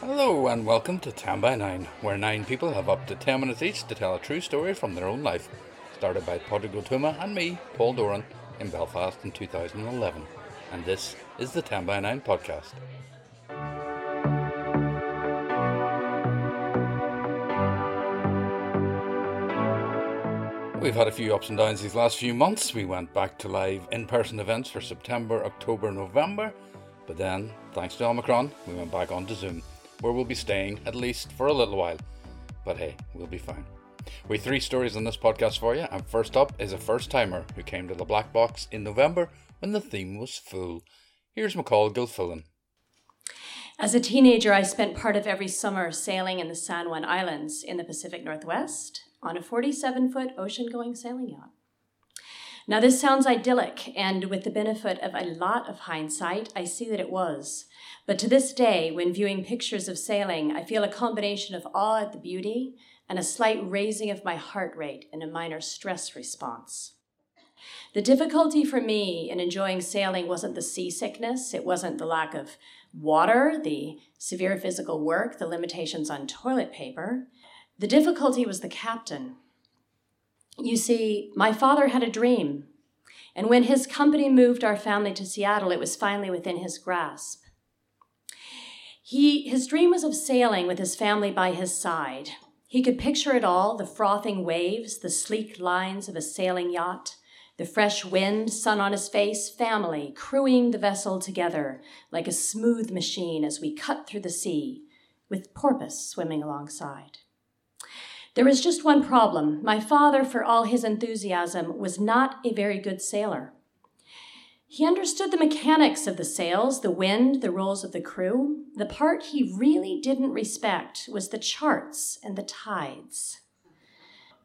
Hello and welcome to 10 by 9, where nine people have up to 10 minutes each to tell a true story from their own life. Started by Tuma and me, Paul Doran, in Belfast in 2011. And this is the 10 by 9 podcast. We've had a few ups and downs these last few months. We went back to live in person events for September, October, November. But then, thanks to Omicron, we went back onto Zoom, where we'll be staying at least for a little while. But hey, we'll be fine. We three stories on this podcast for you, and first up is a first timer who came to the Black Box in November when the theme was full. Here's McCall Gilfillan. As a teenager, I spent part of every summer sailing in the San Juan Islands in the Pacific Northwest on a 47 foot ocean going sailing yacht. Now, this sounds idyllic, and with the benefit of a lot of hindsight, I see that it was. But to this day, when viewing pictures of sailing, I feel a combination of awe at the beauty and a slight raising of my heart rate and a minor stress response. The difficulty for me in enjoying sailing wasn't the seasickness, it wasn't the lack of water, the severe physical work, the limitations on toilet paper. The difficulty was the captain. You see, my father had a dream, and when his company moved our family to Seattle, it was finally within his grasp. He, his dream was of sailing with his family by his side. He could picture it all the frothing waves, the sleek lines of a sailing yacht, the fresh wind, sun on his face, family crewing the vessel together like a smooth machine as we cut through the sea, with porpoise swimming alongside. There was just one problem. My father, for all his enthusiasm, was not a very good sailor. He understood the mechanics of the sails, the wind, the roles of the crew. The part he really didn't respect was the charts and the tides.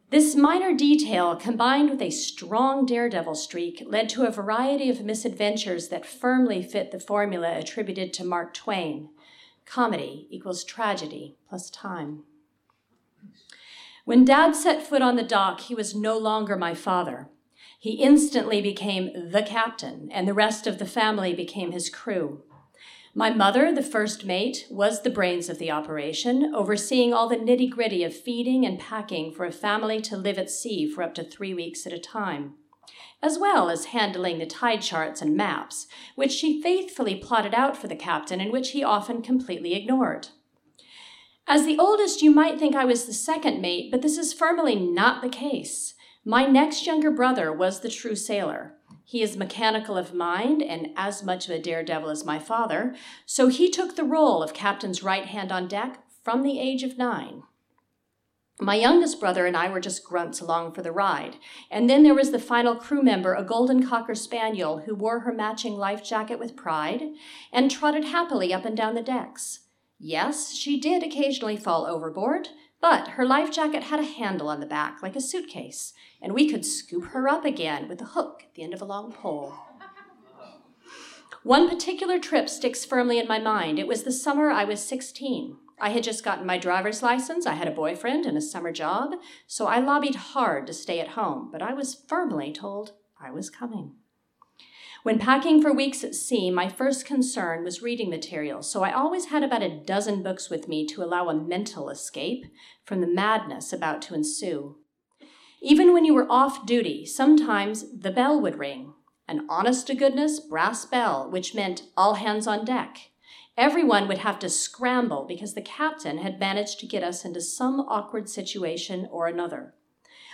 This minor detail, combined with a strong daredevil streak, led to a variety of misadventures that firmly fit the formula attributed to Mark Twain comedy equals tragedy plus time. When Dad set foot on the dock, he was no longer my father. He instantly became the captain, and the rest of the family became his crew. My mother, the first mate, was the brains of the operation, overseeing all the nitty gritty of feeding and packing for a family to live at sea for up to three weeks at a time, as well as handling the tide charts and maps, which she faithfully plotted out for the captain and which he often completely ignored. As the oldest, you might think I was the second mate, but this is firmly not the case. My next younger brother was the true sailor. He is mechanical of mind and as much of a daredevil as my father, so he took the role of captain's right hand on deck from the age of nine. My youngest brother and I were just grunts along for the ride. And then there was the final crew member, a golden cocker spaniel, who wore her matching life jacket with pride and trotted happily up and down the decks. Yes, she did occasionally fall overboard, but her life jacket had a handle on the back, like a suitcase, and we could scoop her up again with a hook at the end of a long pole. One particular trip sticks firmly in my mind. It was the summer I was 16. I had just gotten my driver's license, I had a boyfriend and a summer job, so I lobbied hard to stay at home, but I was firmly told I was coming. When packing for weeks at sea, my first concern was reading material, so I always had about a dozen books with me to allow a mental escape from the madness about to ensue. Even when you were off duty, sometimes the bell would ring, an honest to goodness brass bell, which meant all hands on deck. Everyone would have to scramble because the captain had managed to get us into some awkward situation or another.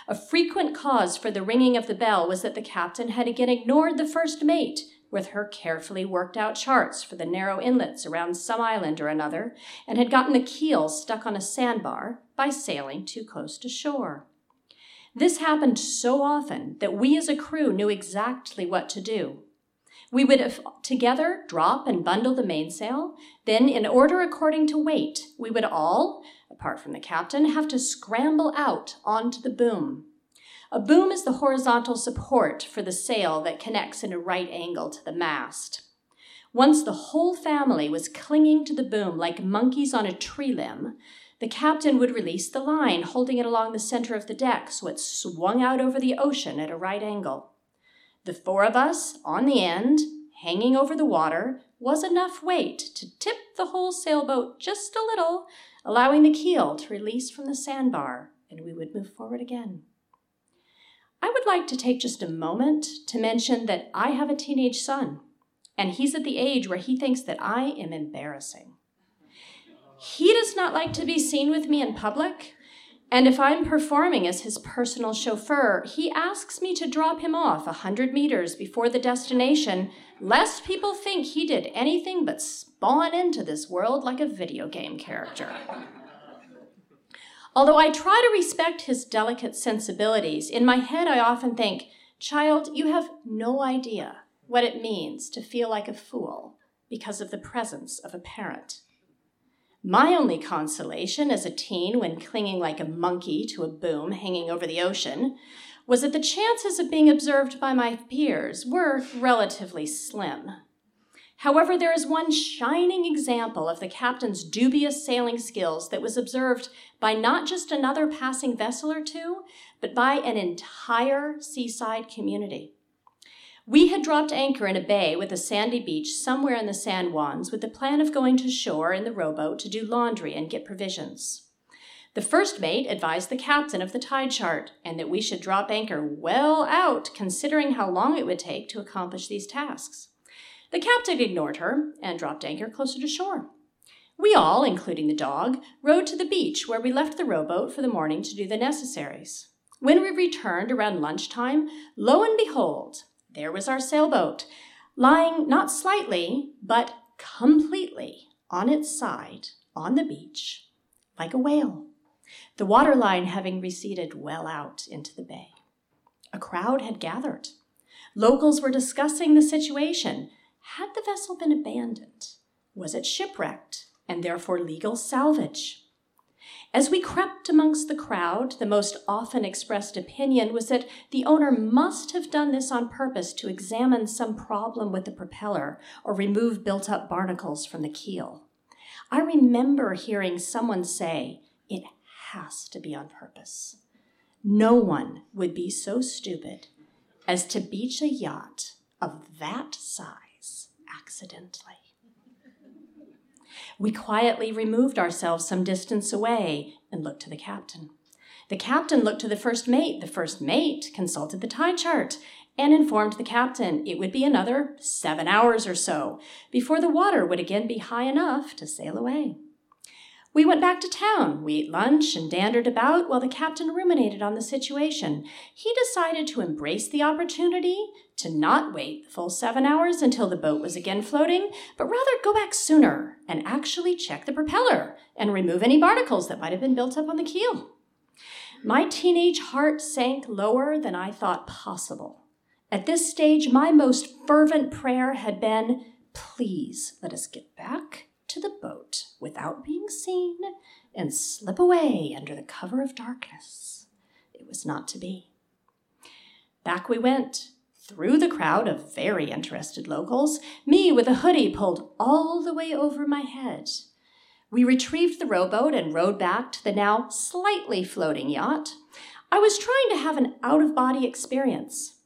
A frequent cause for the ringing of the bell was that the captain had again ignored the first mate with her carefully worked out charts for the narrow inlets around some island or another, and had gotten the keel stuck on a sandbar by sailing too close to shore. This happened so often that we as a crew knew exactly what to do. We would together drop and bundle the mainsail, then, in order according to weight, we would all, apart from the captain, have to scramble out onto the boom. A boom is the horizontal support for the sail that connects in a right angle to the mast. Once the whole family was clinging to the boom like monkeys on a tree limb, the captain would release the line, holding it along the center of the deck so it swung out over the ocean at a right angle. The four of us, on the end, hanging over the water was enough weight to tip the whole sailboat just a little, allowing the keel to release from the sandbar, and we would move forward again. I would like to take just a moment to mention that I have a teenage son, and he's at the age where he thinks that I am embarrassing. He does not like to be seen with me in public, and if I'm performing as his personal chauffeur, he asks me to drop him off a hundred meters before the destination, lest people think he did anything but spawn into this world like a video game character. Although I try to respect his delicate sensibilities, in my head I often think, Child, you have no idea what it means to feel like a fool because of the presence of a parent. My only consolation as a teen when clinging like a monkey to a boom hanging over the ocean was that the chances of being observed by my peers were relatively slim. However, there is one shining example of the captain's dubious sailing skills that was observed by not just another passing vessel or two, but by an entire seaside community. We had dropped anchor in a bay with a sandy beach somewhere in the San Juans with the plan of going to shore in the rowboat to do laundry and get provisions. The first mate advised the captain of the tide chart and that we should drop anchor well out, considering how long it would take to accomplish these tasks. The captain ignored her and dropped anchor closer to shore. We all, including the dog, rowed to the beach where we left the rowboat for the morning to do the necessaries. When we returned around lunchtime, lo and behold, there was our sailboat, lying not slightly, but completely on its side on the beach, like a whale, the waterline having receded well out into the bay. A crowd had gathered. Locals were discussing the situation had the vessel been abandoned? Was it shipwrecked and therefore legal salvage? As we crept amongst the crowd, the most often expressed opinion was that the owner must have done this on purpose to examine some problem with the propeller or remove built up barnacles from the keel. I remember hearing someone say, It has to be on purpose. No one would be so stupid as to beach a yacht of that size accidentally. We quietly removed ourselves some distance away and looked to the captain. The captain looked to the first mate. The first mate consulted the tide chart and informed the captain it would be another seven hours or so before the water would again be high enough to sail away. We went back to town. We ate lunch and dandered about while the captain ruminated on the situation. He decided to embrace the opportunity to not wait the full seven hours until the boat was again floating, but rather go back sooner and actually check the propeller and remove any barnacles that might have been built up on the keel. My teenage heart sank lower than I thought possible. At this stage, my most fervent prayer had been please let us get back to the boat without being seen and slip away under the cover of darkness. It was not to be. Back we went, through the crowd of very interested locals, me with a hoodie pulled all the way over my head. We retrieved the rowboat and rowed back to the now slightly floating yacht. I was trying to have an out of body experience.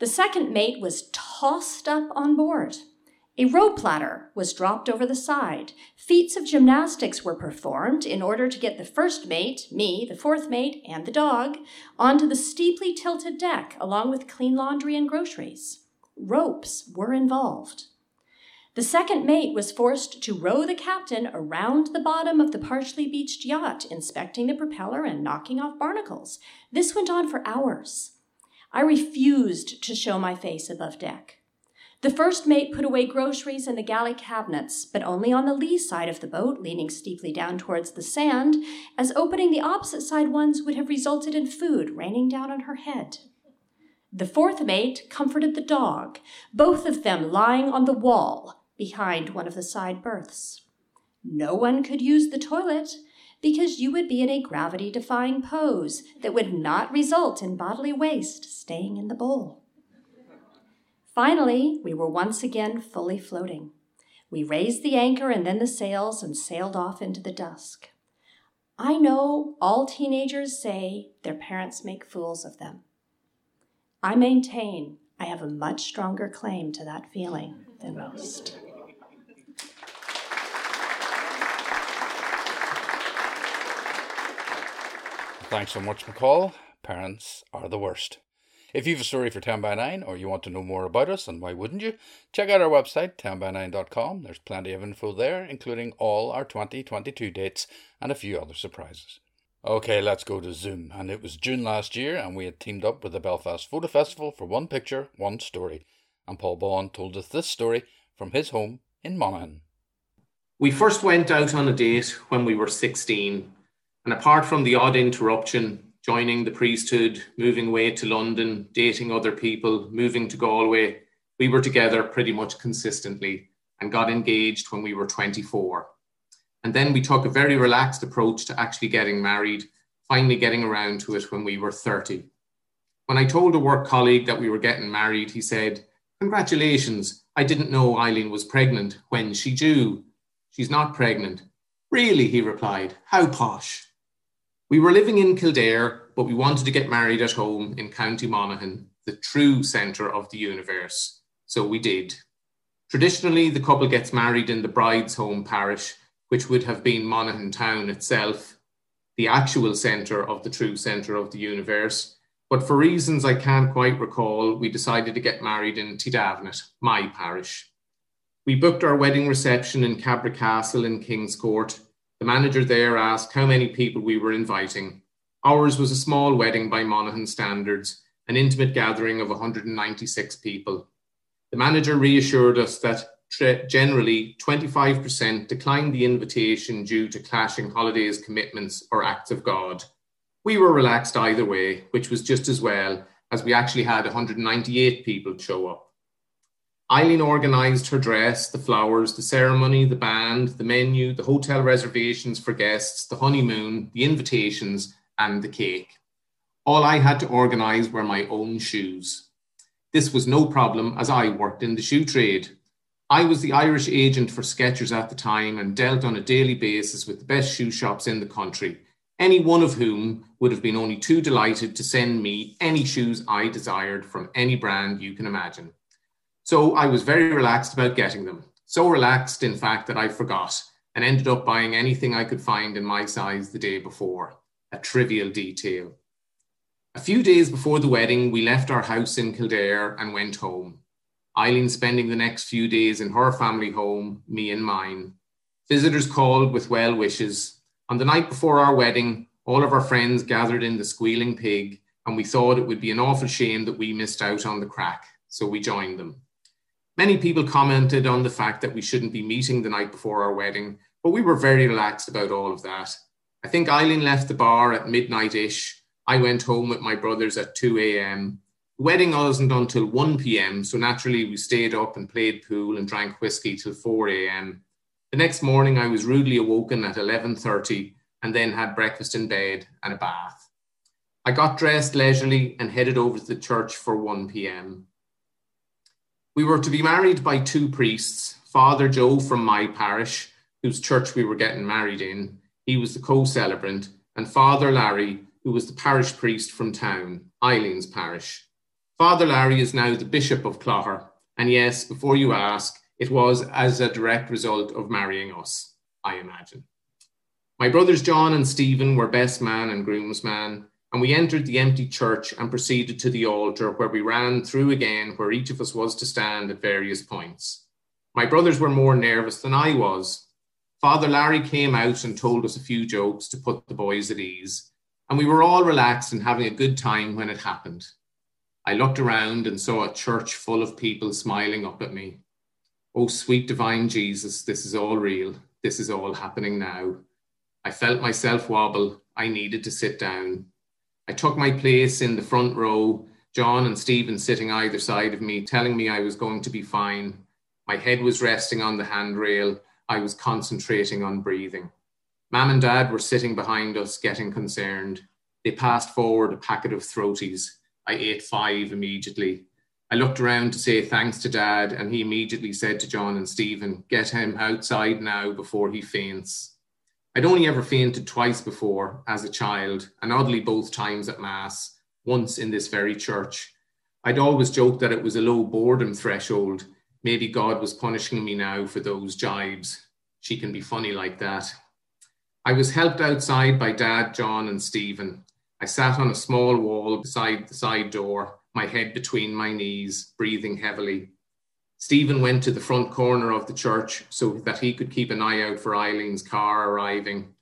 The second mate was tossed up on board. A rope ladder was dropped over the side. Feats of gymnastics were performed in order to get the first mate, me, the fourth mate, and the dog, onto the steeply tilted deck along with clean laundry and groceries. Ropes were involved. The second mate was forced to row the captain around the bottom of the partially beached yacht, inspecting the propeller and knocking off barnacles. This went on for hours. I refused to show my face above deck. The first mate put away groceries in the galley cabinets, but only on the lee side of the boat, leaning steeply down towards the sand, as opening the opposite side ones would have resulted in food raining down on her head. The fourth mate comforted the dog, both of them lying on the wall behind one of the side berths. No one could use the toilet because you would be in a gravity defying pose that would not result in bodily waste staying in the bowl. Finally, we were once again fully floating. We raised the anchor and then the sails and sailed off into the dusk. I know all teenagers say their parents make fools of them. I maintain I have a much stronger claim to that feeling. than most. Thanks so much, McCall. Parents are the worst. If you have a story for 10 by 9 or you want to know more about us, and why wouldn't you, check out our website, 10by9.com. There's plenty of info there, including all our 2022 dates and a few other surprises. Okay, let's go to Zoom. And it was June last year, and we had teamed up with the Belfast Photo Festival for one picture, one story. And Paul Bond told us this story from his home in Monaghan. We first went out on a date when we were 16, and apart from the odd interruption, joining the priesthood, moving away to London, dating other people, moving to Galway. We were together pretty much consistently and got engaged when we were 24. And then we took a very relaxed approach to actually getting married, finally getting around to it when we were 30. When I told a work colleague that we were getting married, he said, Congratulations, I didn't know Eileen was pregnant. When she due? She's not pregnant. Really, he replied, how posh. We were living in Kildare, but we wanted to get married at home in County Monaghan, the true centre of the universe. So we did. Traditionally, the couple gets married in the bride's home parish, which would have been Monaghan town itself, the actual centre of the true centre of the universe. But for reasons I can't quite recall, we decided to get married in Tydavnet, my parish. We booked our wedding reception in Cabra Castle in Kingscourt, the manager there asked how many people we were inviting. Ours was a small wedding by Monaghan standards, an intimate gathering of 196 people. The manager reassured us that generally 25% declined the invitation due to clashing holidays commitments or acts of God. We were relaxed either way, which was just as well, as we actually had 198 people show up. Eileen organised her dress, the flowers, the ceremony, the band, the menu, the hotel reservations for guests, the honeymoon, the invitations, and the cake. All I had to organise were my own shoes. This was no problem as I worked in the shoe trade. I was the Irish agent for Skechers at the time and dealt on a daily basis with the best shoe shops in the country, any one of whom would have been only too delighted to send me any shoes I desired from any brand you can imagine. So I was very relaxed about getting them. So relaxed, in fact, that I forgot and ended up buying anything I could find in my size the day before. A trivial detail. A few days before the wedding, we left our house in Kildare and went home. Eileen spending the next few days in her family home, me in mine. Visitors called with well wishes. On the night before our wedding, all of our friends gathered in the Squealing Pig, and we thought it would be an awful shame that we missed out on the crack, so we joined them. Many people commented on the fact that we shouldn't be meeting the night before our wedding, but we were very relaxed about all of that. I think Eileen left the bar at midnight ish. I went home with my brothers at 2 a.m. The wedding wasn't until 1 p.m., so naturally we stayed up and played pool and drank whiskey till 4 a.m. The next morning I was rudely awoken at 11:30 and then had breakfast in bed and a bath. I got dressed leisurely and headed over to the church for 1 p.m. We were to be married by two priests, Father Joe from my parish, whose church we were getting married in. He was the co celebrant, and Father Larry, who was the parish priest from town, Eileen's parish. Father Larry is now the Bishop of Clogher, and yes, before you ask, it was as a direct result of marrying us, I imagine. My brothers John and Stephen were best man and groomsman, and we entered the empty church and proceeded to the altar, where we ran through again where each of us was to stand at various points. My brothers were more nervous than I was. Father Larry came out and told us a few jokes to put the boys at ease, and we were all relaxed and having a good time when it happened. I looked around and saw a church full of people smiling up at me. Oh, sweet divine Jesus, this is all real. This is all happening now. I felt myself wobble. I needed to sit down. I took my place in the front row, John and Stephen sitting either side of me, telling me I was going to be fine. My head was resting on the handrail. I was concentrating on breathing. Mam and Dad were sitting behind us, getting concerned. They passed forward a packet of throaties. I ate five immediately. I looked around to say thanks to Dad, and he immediately said to John and Stephen, Get him outside now before he faints. I'd only ever fainted twice before as a child, and oddly both times at Mass, once in this very church. I'd always joked that it was a low boredom threshold. Maybe God was punishing me now for those jibes. She can be funny like that. I was helped outside by Dad, John, and Stephen. I sat on a small wall beside the side door, my head between my knees, breathing heavily. Stephen went to the front corner of the church so that he could keep an eye out for Eileen's car arriving.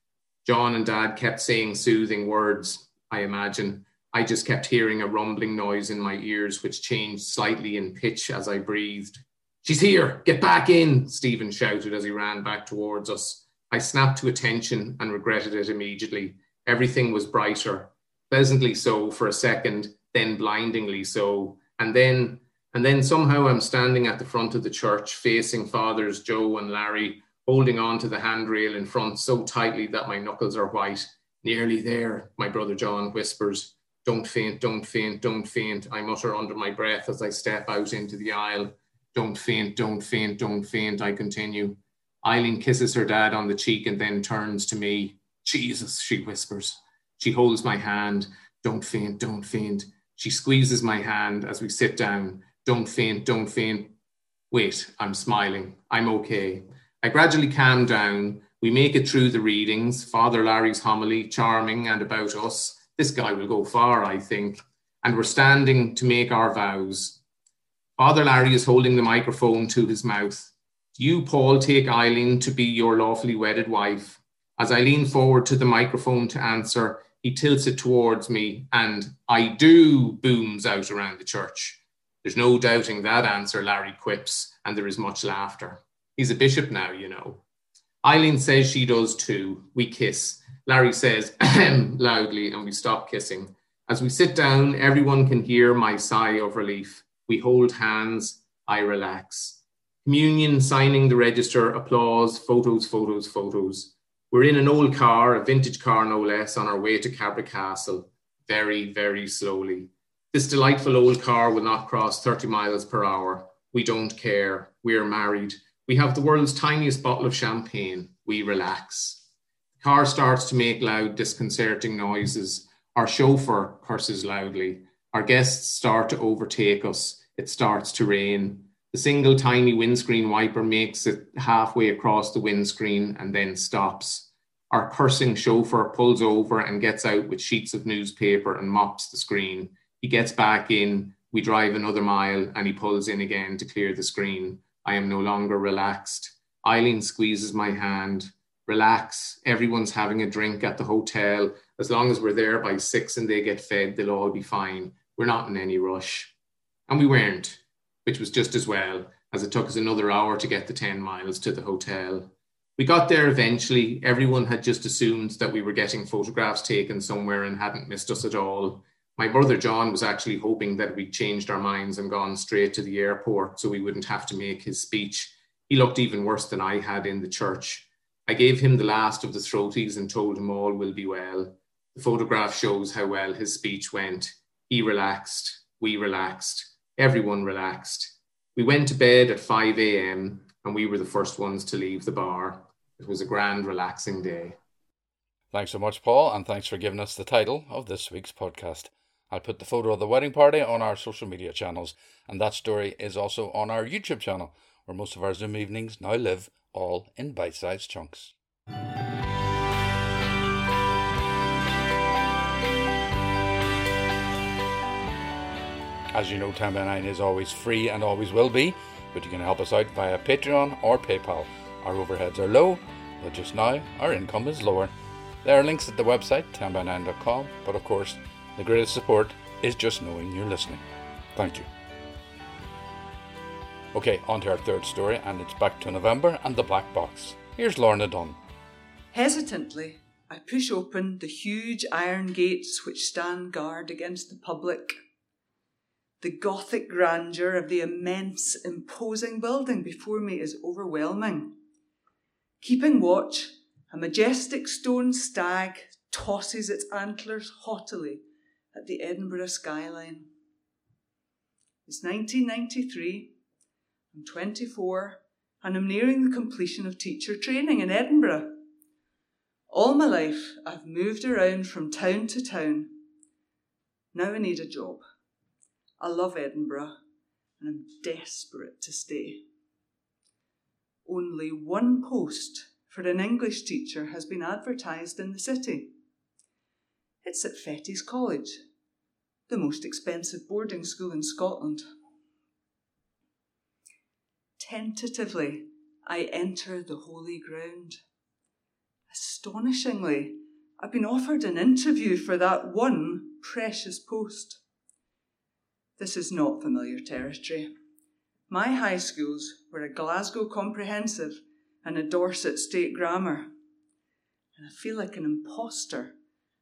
John and Dad kept saying soothing words, I imagine. I just kept hearing a rumbling noise in my ears, which changed slightly in pitch as I breathed. She's here, get back in, Stephen shouted as he ran back towards us. I snapped to attention and regretted it immediately. Everything was brighter, pleasantly so for a second, then blindingly so. And then, and then somehow I'm standing at the front of the church, facing fathers Joe and Larry, holding on to the handrail in front so tightly that my knuckles are white. Nearly there, my brother John whispers. Don't faint, don't faint, don't faint, I mutter under my breath as I step out into the aisle. Don't faint, don't faint, don't faint, I continue. Eileen kisses her dad on the cheek and then turns to me. Jesus, she whispers. She holds my hand. Don't faint, don't faint. She squeezes my hand as we sit down. Don't faint, don't faint. Wait, I'm smiling. I'm okay. I gradually calm down. We make it through the readings. Father Larry's homily, charming and about us. This guy will go far, I think. And we're standing to make our vows. Father Larry is holding the microphone to his mouth. You, Paul, take Eileen to be your lawfully wedded wife? As I lean forward to the microphone to answer, he tilts it towards me, and I do booms out around the church. There's no doubting that answer, Larry quips, and there is much laughter. He's a bishop now, you know. Eileen says she does too. We kiss. Larry says, loudly, and we stop kissing. As we sit down, everyone can hear my sigh of relief. We hold hands. I relax. Communion, signing the register, applause, photos, photos, photos. We're in an old car, a vintage car no less, on our way to Cabra Castle, very, very slowly. This delightful old car will not cross 30 miles per hour. We don't care. We're married. We have the world's tiniest bottle of champagne. We relax. The car starts to make loud, disconcerting noises. Our chauffeur curses loudly. Our guests start to overtake us it starts to rain. The single tiny windscreen wiper makes it halfway across the windscreen and then stops. Our cursing chauffeur pulls over and gets out with sheets of newspaper and mops the screen. He gets back in. We drive another mile and he pulls in again to clear the screen. I am no longer relaxed. Eileen squeezes my hand. Relax. Everyone's having a drink at the hotel. As long as we're there by six and they get fed, they'll all be fine. We're not in any rush. And we weren't, which was just as well, as it took us another hour to get the 10 miles to the hotel. We got there eventually. Everyone had just assumed that we were getting photographs taken somewhere and hadn't missed us at all. My brother John was actually hoping that we'd changed our minds and gone straight to the airport so we wouldn't have to make his speech. He looked even worse than I had in the church. I gave him the last of the throaties and told him all will be well. The photograph shows how well his speech went. He relaxed, we relaxed. Everyone relaxed. We went to bed at 5 a.m. and we were the first ones to leave the bar. It was a grand, relaxing day. Thanks so much, Paul, and thanks for giving us the title of this week's podcast. I'll put the photo of the wedding party on our social media channels, and that story is also on our YouTube channel, where most of our Zoom evenings now live, all in bite sized chunks. As you know, 10 by 9 is always free and always will be, but you can help us out via Patreon or PayPal. Our overheads are low, but just now our income is lower. There are links at the website 10by9.com, but of course, the greatest support is just knowing you're listening. Thank you. Okay, on to our third story, and it's back to November and the black box. Here's Lorna Dunn. Hesitantly, I push open the huge iron gates which stand guard against the public the Gothic grandeur of the immense, imposing building before me is overwhelming. Keeping watch, a majestic stone stag tosses its antlers haughtily at the Edinburgh skyline. It's 1993. I'm 24 and I'm nearing the completion of teacher training in Edinburgh. All my life, I've moved around from town to town. Now I need a job. I love Edinburgh and I'm desperate to stay. only one post for an English teacher has been advertised in the city. It's at Fettes College, the most expensive boarding school in Scotland. Tentatively, I enter the holy ground. Astonishingly, I've been offered an interview for that one precious post. This is not familiar territory. My high schools were a Glasgow Comprehensive and a Dorset State Grammar. And I feel like an impostor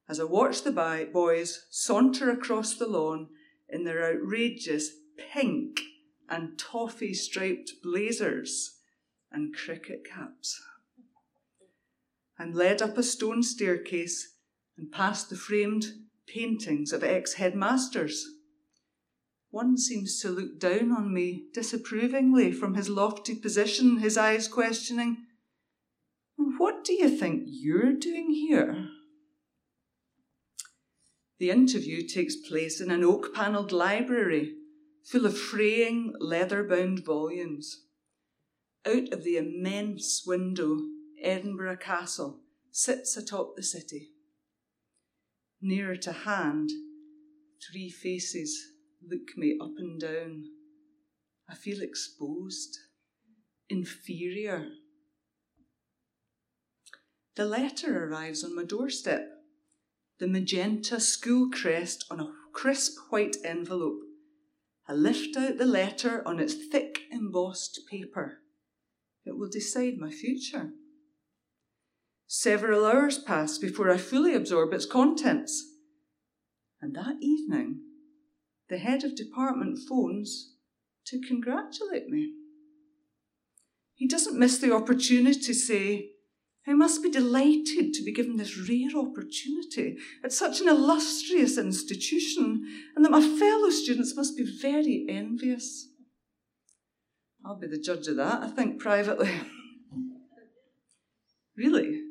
as I watch the boys saunter across the lawn in their outrageous pink and toffee striped blazers and cricket caps. I'm led up a stone staircase and past the framed paintings of ex headmasters. One seems to look down on me disapprovingly from his lofty position, his eyes questioning, What do you think you're doing here? The interview takes place in an oak panelled library full of fraying, leather bound volumes. Out of the immense window, Edinburgh Castle sits atop the city. Nearer to hand, three faces look me up and down. I feel exposed, inferior. The letter arrives on my doorstep, the magenta school crest on a crisp white envelope. I lift out the letter on its thick embossed paper. It will decide my future. Several hours pass before I fully absorb its contents. And that evening, the head of department phones to congratulate me. He doesn't miss the opportunity to say, I must be delighted to be given this rare opportunity at such an illustrious institution, and that my fellow students must be very envious. I'll be the judge of that, I think, privately. really?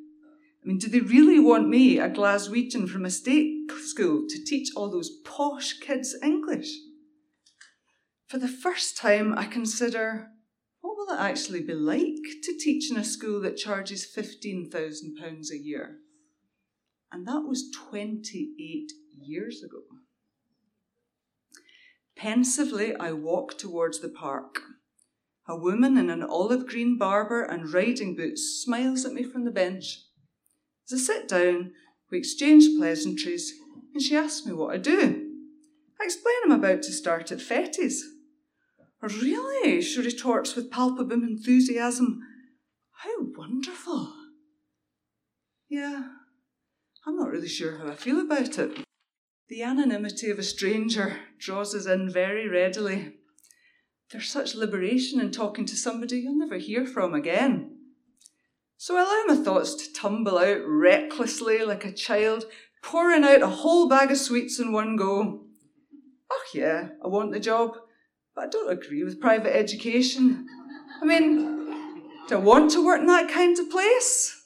I mean, do they really want me, a Glaswegian from a state school, to teach all those posh kids English? For the first time, I consider will it actually be like to teach in a school that charges £15,000 a year? And that was 28 years ago. Pensively, I walk towards the park. A woman in an olive green Barbour and riding boots smiles at me from the bench. As I sit down, we exchange pleasantries, and she asks me what I do. I explain I'm about to start at Fettes. Really? she retorts with palpable enthusiasm. How wonderful! Yeah, I'm not really sure how I feel about it. The anonymity of a stranger draws us in very readily. There's such liberation in talking to somebody you'll never hear from again. So I allow my thoughts to tumble out recklessly like a child pouring out a whole bag of sweets in one go. Oh, yeah, I want the job, but I don't agree with private education. I mean, do I want to work in that kind of place?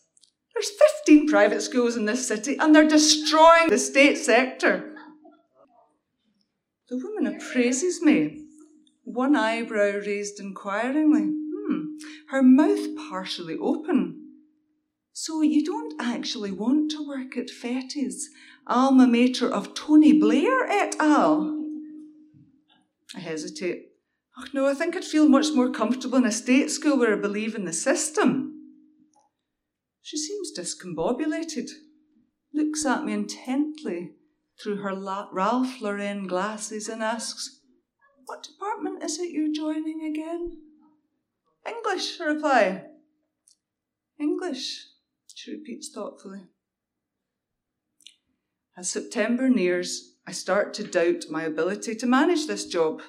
There's 15 private schools in this city and they're destroying the state sector. The woman appraises me, one eyebrow raised inquiringly, hmm, her mouth partially open. So you don't actually want to work at Fettes, alma mater of Tony Blair et al. I hesitate. Oh no, I think I'd feel much more comfortable in a state school where I believe in the system. She seems discombobulated, looks at me intently through her La- Ralph Lauren glasses and asks, What department is it you're joining again? English, I reply. English she repeats thoughtfully. As September nears, I start to doubt my ability to manage this job.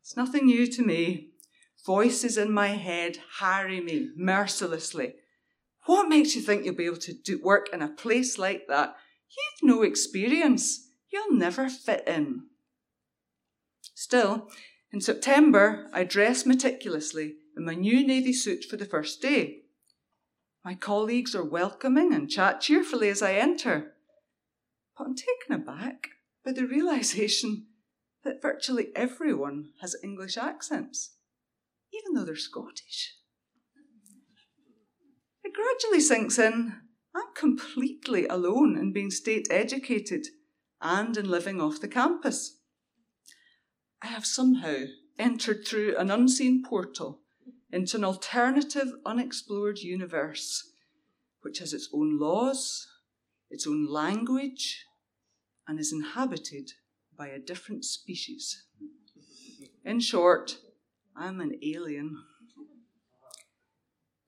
It's nothing new to me. Voices in my head harry me mercilessly. What makes you think you'll be able to do work in a place like that? You've no experience. You'll never fit in. Still, in September, I dress meticulously in my new navy suit for the first day. My colleagues are welcoming and chat cheerfully as I enter. But I'm taken aback by the realization that virtually everyone has English accents, even though they're Scottish. It gradually sinks in I'm completely alone in being state educated and in living off the campus. I have somehow entered through an unseen portal into an alternative, unexplored universe, which has its own laws, its own language, and is inhabited by a different species. In short, I'm an alien.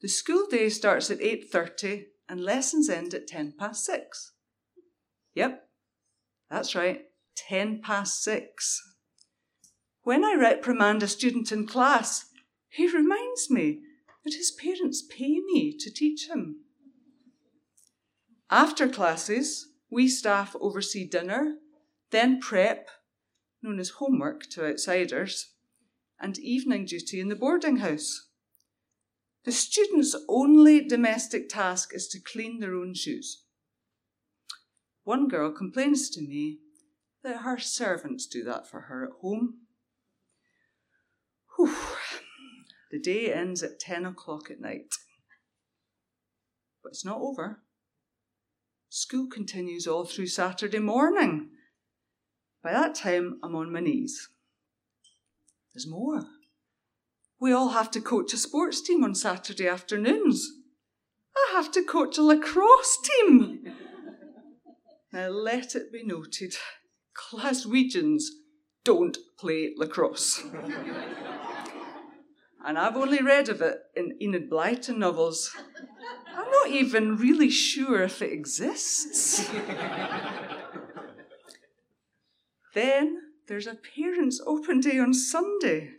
The school day starts at 8:30 and lessons end at 10 past 6. Yep, that's right, 10 past 6. When I reprimand a student in class, he reminds me that his parents pay me to teach him. After classes, we staff oversee dinner, then prep, known as homework to outsiders, and evening duty in the boarding house. The student's only domestic task is to clean their own shoes. One girl complains to me that her servants do that for her at home. Whew. The day ends at 10 o'clock at night. But it's not over. School continues all through Saturday morning. By that time, I'm on my knees. There's more. We all have to coach a sports team on Saturday afternoons. I have to coach a lacrosse team. now, let it be noted Glaswegians don't play lacrosse. and I've only read of it in Enid Blyton novels. I'm not even really sure if it exists. then there's a parents' open day on Sunday.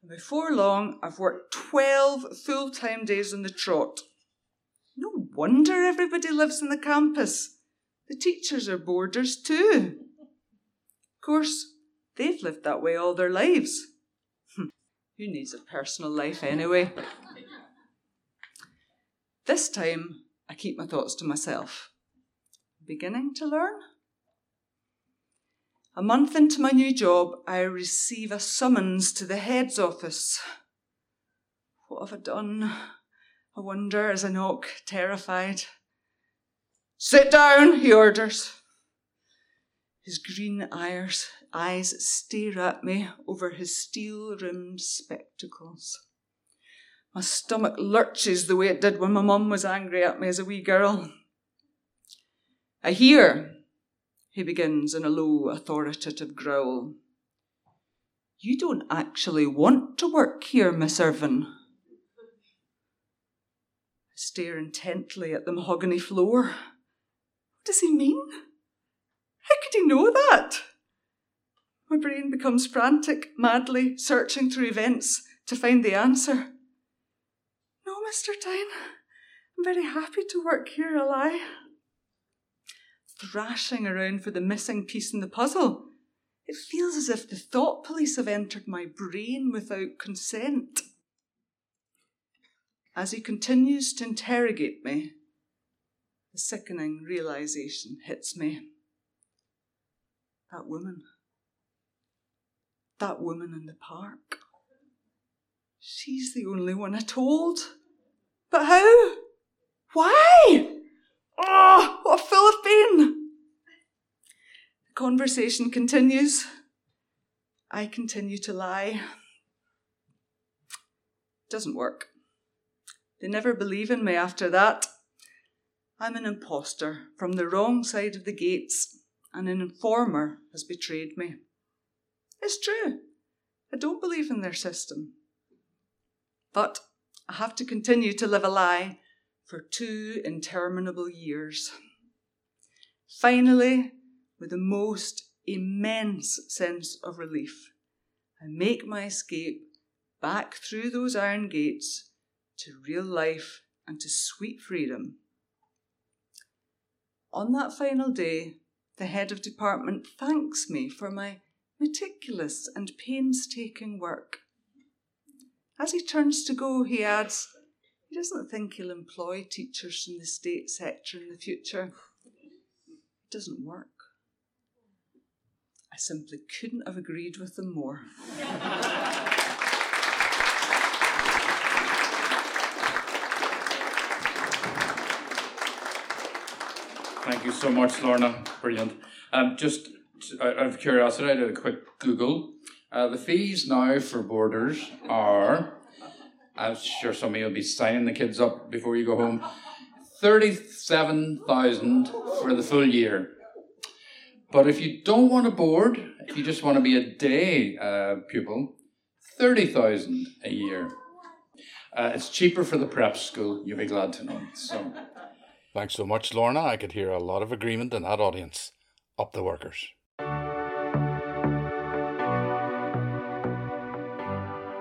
And before long, I've worked 12 full time days on the trot. No wonder everybody lives in the campus. The teachers are boarders too. Of course, they've lived that way all their lives. Who needs a personal life anyway? This time, I keep my thoughts to myself. Beginning to learn? A month into my new job, I receive a summons to the head's office. What have I done? I wonder as I knock, terrified. Sit down, he orders. His green eyes, eyes stare at me over his steel rimmed spectacles. My stomach lurches the way it did when my mum was angry at me as a wee girl. I hear, he begins in a low, authoritative growl. You don't actually want to work here, Miss Irvin. I stare intently at the mahogany floor. What does he mean? How could he know that? My brain becomes frantic, madly searching through events to find the answer. Mr. Thyne, I'm very happy to work here, a lie. Thrashing around for the missing piece in the puzzle. It feels as if the thought police have entered my brain without consent. As he continues to interrogate me, the sickening realization hits me. That woman. That woman in the park. She's the only one I told. But how? Why? Oh, what a fool I've been! The conversation continues. I continue to lie. It doesn't work. They never believe in me after that. I'm an impostor from the wrong side of the gates, and an informer has betrayed me. It's true. I don't believe in their system. But I have to continue to live a lie for two interminable years. Finally, with the most immense sense of relief, I make my escape back through those iron gates to real life and to sweet freedom. On that final day, the head of department thanks me for my meticulous and painstaking work. As he turns to go, he adds, he doesn't think he'll employ teachers in the state sector in the future. It doesn't work. I simply couldn't have agreed with them more. Thank you so much, Lorna. Brilliant. Um, just out of curiosity, I did a quick Google uh, the fees now for boarders are, I'm sure some of you will be signing the kids up before you go home, 37,000 for the full year. But if you don't want to board, if you just want to be a day uh, pupil, 30,000 a year. Uh, it's cheaper for the prep school, you'll be glad to know. So, Thanks so much, Lorna. I could hear a lot of agreement in that audience. Up the workers.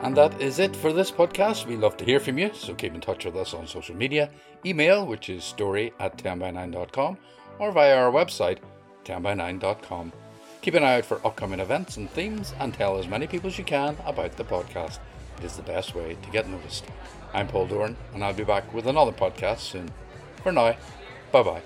And that is it for this podcast. We love to hear from you, so keep in touch with us on social media, email, which is story at tenx9.com, or via our website, tenx9.com. Keep an eye out for upcoming events and themes, and tell as many people as you can about the podcast. It is the best way to get noticed. I'm Paul Doran, and I'll be back with another podcast soon. For now, bye bye.